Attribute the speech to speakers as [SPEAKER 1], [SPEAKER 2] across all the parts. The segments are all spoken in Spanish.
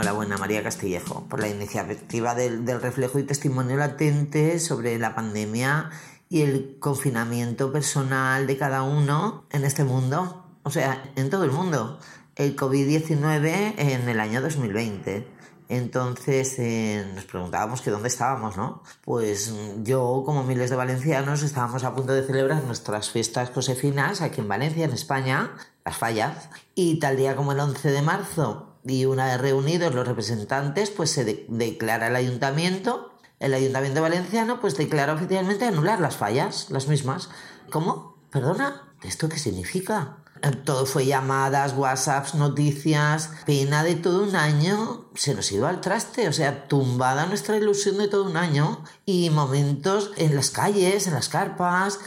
[SPEAKER 1] enhorabuena María Castillejo por la iniciativa del, del reflejo y testimonio latente sobre la pandemia y el confinamiento personal de cada uno en este mundo, o sea, en todo el mundo. El COVID-19 en el año 2020. Entonces eh, nos preguntábamos que dónde estábamos, ¿no? Pues yo, como miles de valencianos, estábamos a punto de celebrar nuestras fiestas josefinas aquí en Valencia, en España, las fallas, y tal día como el 11 de marzo y una vez reunidos los representantes, pues se declara el ayuntamiento el Ayuntamiento Valenciano pues declara oficialmente anular las fallas, las mismas. ¿Cómo? ¿Perdona? ¿Esto qué significa? Todo fue llamadas, WhatsApps, noticias, pena de todo un año, se nos iba al traste, o sea, tumbada nuestra ilusión de todo un año y momentos en las calles, en las carpas,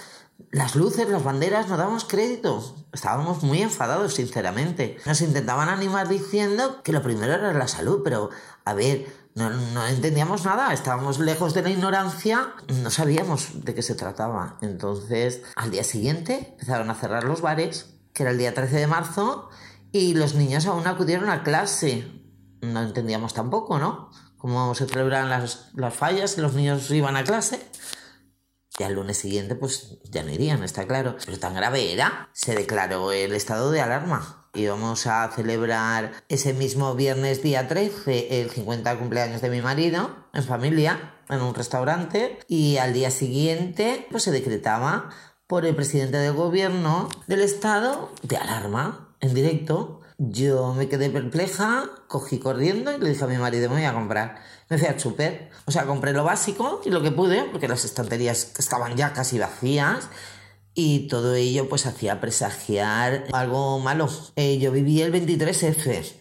[SPEAKER 1] las luces, las banderas, no dábamos crédito. Estábamos muy enfadados, sinceramente. Nos intentaban animar diciendo que lo primero era la salud, pero a ver, no, no, entendíamos nada, estábamos lejos de la ignorancia, no sabíamos de qué se trataba. Entonces, al día siguiente empezaron a cerrar los bares, que era el día 13 de marzo, y los niños aún acudieron a clase. No entendíamos tampoco, ¿no? Cómo se celebraban las, las fallas, los niños iban a clase. Y al lunes siguiente, pues ya no irían, está claro. Pero tan grave era, se declaró el estado de alarma íbamos a celebrar ese mismo viernes día 13 el 50 cumpleaños de mi marido en familia en un restaurante y al día siguiente pues se decretaba por el presidente del gobierno del estado de alarma en directo. Yo me quedé perpleja, cogí corriendo y le dije a mi marido, me voy a comprar. Me fui al súper, o sea, compré lo básico y lo que pude, porque las estanterías estaban ya casi vacías y todo ello pues hacía presagiar algo malo. Eh, yo viví el 23F,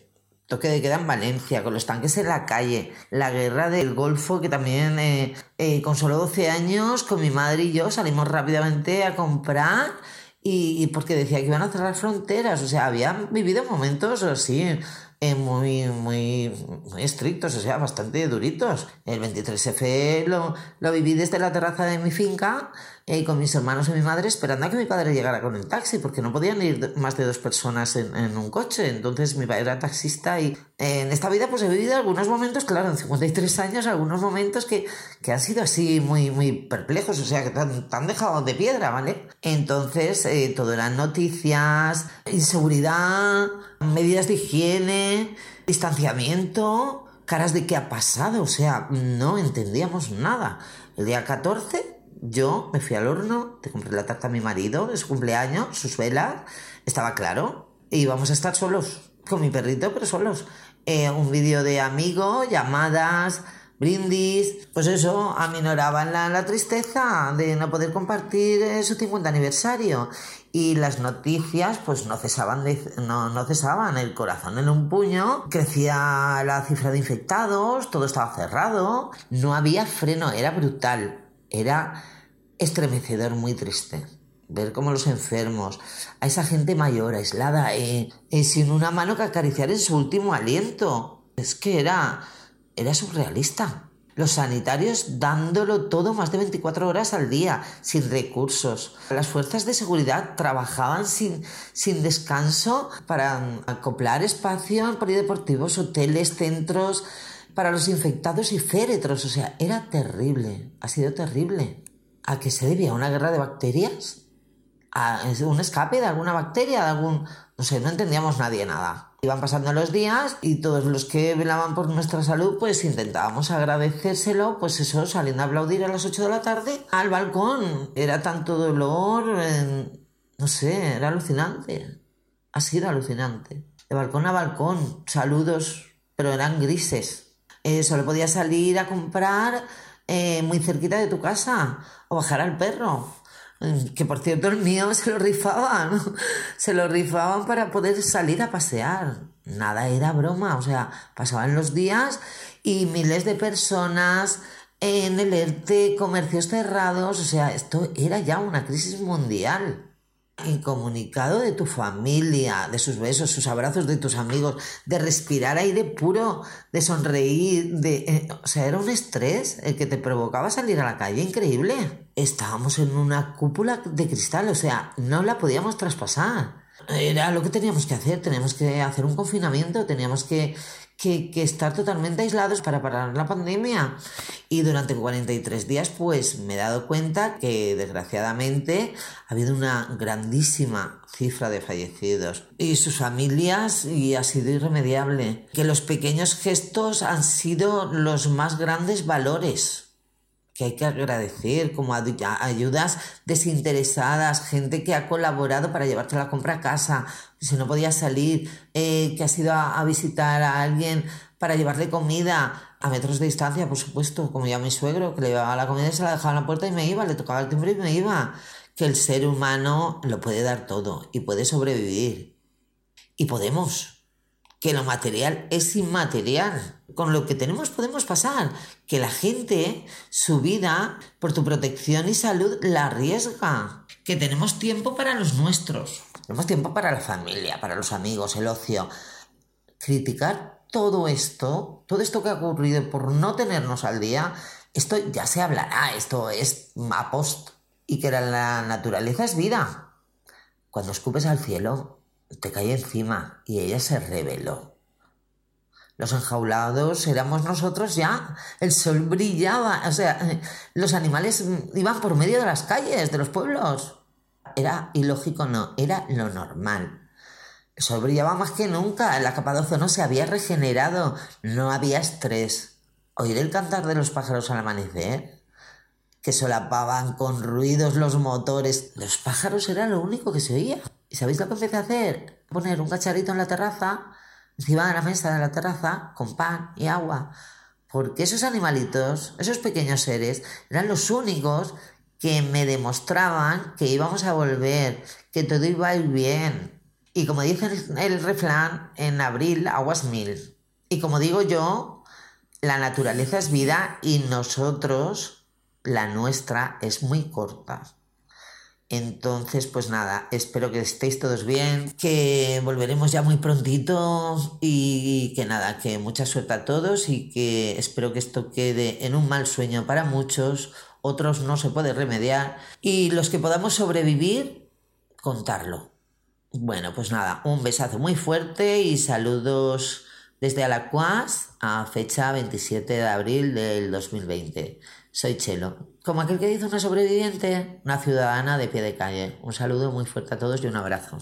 [SPEAKER 1] toque de queda en Valencia, con los tanques en la calle, la guerra del Golfo, que también eh, eh, con solo 12 años, con mi madre y yo salimos rápidamente a comprar y, porque decía que iban a cerrar fronteras, o sea, había vivido momentos así muy, muy, muy estrictos, o sea, bastante duritos. El 23F lo, lo viví desde la terraza de mi finca eh, con mis hermanos y mi madre esperando a que mi padre llegara con el taxi, porque no podían ir más de dos personas en, en un coche. Entonces mi padre era taxista y en esta vida pues he vivido algunos momentos, claro, en 53 años, algunos momentos que, que han sido así muy, muy perplejos, o sea, que te han, dejado de piedra, ¿vale? Entonces eh, todo eran noticias, inseguridad, medidas de higiene, distanciamiento, caras de qué ha pasado, o sea, no entendíamos nada. El día 14 yo me fui al horno, te compré la tarta a mi marido de su cumpleaños, sus velas, estaba claro, y íbamos a estar solos, con mi perrito, pero solos. Eh, un vídeo de amigo, llamadas, brindis, pues eso, aminoraban la, tristeza de no poder compartir eh, su 50 aniversario. Y las noticias, pues no cesaban, no, no cesaban, el corazón en un puño, crecía la cifra de infectados, todo estaba cerrado, no había freno, era brutal. Era estremecedor, muy triste. Ver cómo los enfermos, a esa gente mayor, aislada, eh, eh, sin una mano que acariciar en su último aliento. Es que era, era surrealista. Los sanitarios dándolo todo más de 24 horas al día, sin recursos. Las fuerzas de seguridad trabajaban sin, sin descanso para acoplar espacio en polideportivos, hoteles, centros, para los infectados y féretros. O sea, era terrible, ha sido terrible. ¿A qué se debía? ¿Una guerra de bacterias? ¿A un escape de alguna bacteria? ¿De algún.? No sé, no entendíamos nadie nada. Iban pasando los días y todos los que velaban por nuestra salud, pues intentábamos agradecérselo, pues eso, saliendo a aplaudir a las 8 de la tarde al balcón. Era tanto dolor, no sé, era alucinante. Ha sido alucinante. De balcón a balcón, saludos, pero eran grises. Eh, solo podías salir a comprar eh, muy cerquita de tu casa o bajar al perro. Que por cierto el mío se lo rifaban, se lo rifaban para poder salir a pasear. Nada era broma, o sea, pasaban los días y miles de personas en el ERTE, comercios cerrados, o sea, esto era ya una crisis mundial incomunicado de tu familia, de sus besos, sus abrazos, de tus amigos, de respirar aire puro, de sonreír, de... Eh, o sea, era un estrés el que te provocaba salir a la calle increíble. Estábamos en una cúpula de cristal, o sea, no la podíamos traspasar. Era lo que teníamos que hacer, teníamos que hacer un confinamiento, teníamos que, que, que, estar totalmente aislados para parar la pandemia. Y durante 43 días, pues me he dado cuenta que desgraciadamente ha habido una grandísima cifra de fallecidos y sus familias y ha sido irremediable. Que los pequeños gestos han sido los más grandes valores que hay que agradecer, como ayudas desinteresadas, gente que ha colaborado para llevarte la compra a casa, si no podías salir, eh, que has ido a, visitar a alguien para llevarle comida a metros de distancia, por supuesto, como ya mi suegro, que le llevaba la comida y se la dejaba en la puerta y me iba, le tocaba el timbre y me iba. Que el ser humano lo puede dar todo y puede sobrevivir. Y podemos que lo material es inmaterial. Con lo que tenemos podemos pasar. Que la gente, su vida, por tu protección y salud, la arriesga. Que tenemos tiempo para los nuestros. Tenemos tiempo para la familia, para los amigos, el ocio. Criticar todo esto, todo esto que ha ocurrido por no tenernos al día, esto ya se hablará, esto es a post. Y que la naturaleza es vida. Cuando escupes al cielo, te cae encima y ella se rebeló. Los enjaulados éramos nosotros ya, el sol brillaba, o sea, los animales iban por medio de las calles, de los pueblos. Era ilógico, no, era lo normal. El sol brillaba más que nunca, la capa de ozono se había regenerado, no había estrés. Oír el cantar de los pájaros al amanecer, que solapaban con ruidos los motores, los pájaros era lo único que se oía. ¿Y sabéis lo que empecé a hacer? Poner un cacharrito en la terraza, encima de la mesa de la terraza, con pan y agua. Porque esos animalitos, esos pequeños seres, eran los únicos que me demostraban que íbamos a volver, que todo iba a ir bien. Y como dice el refrán, en abril aguas mil. Y como digo yo, la naturaleza es vida y nosotros, la nuestra, es muy corta. Entonces, pues nada, espero que estéis todos bien, que volveremos ya muy prontito y que nada, que mucha suerte a todos y que espero que esto quede en un mal sueño para muchos, otros no se puede remediar y los que podamos sobrevivir, contarlo. Bueno, pues nada, un besazo muy fuerte y saludos desde Alacuas a fecha 27 de abril del 2020. Soy Chelo. Como aquel que dice una sobreviviente, una ciudadana de pie de calle. Un saludo muy fuerte a todos y un abrazo.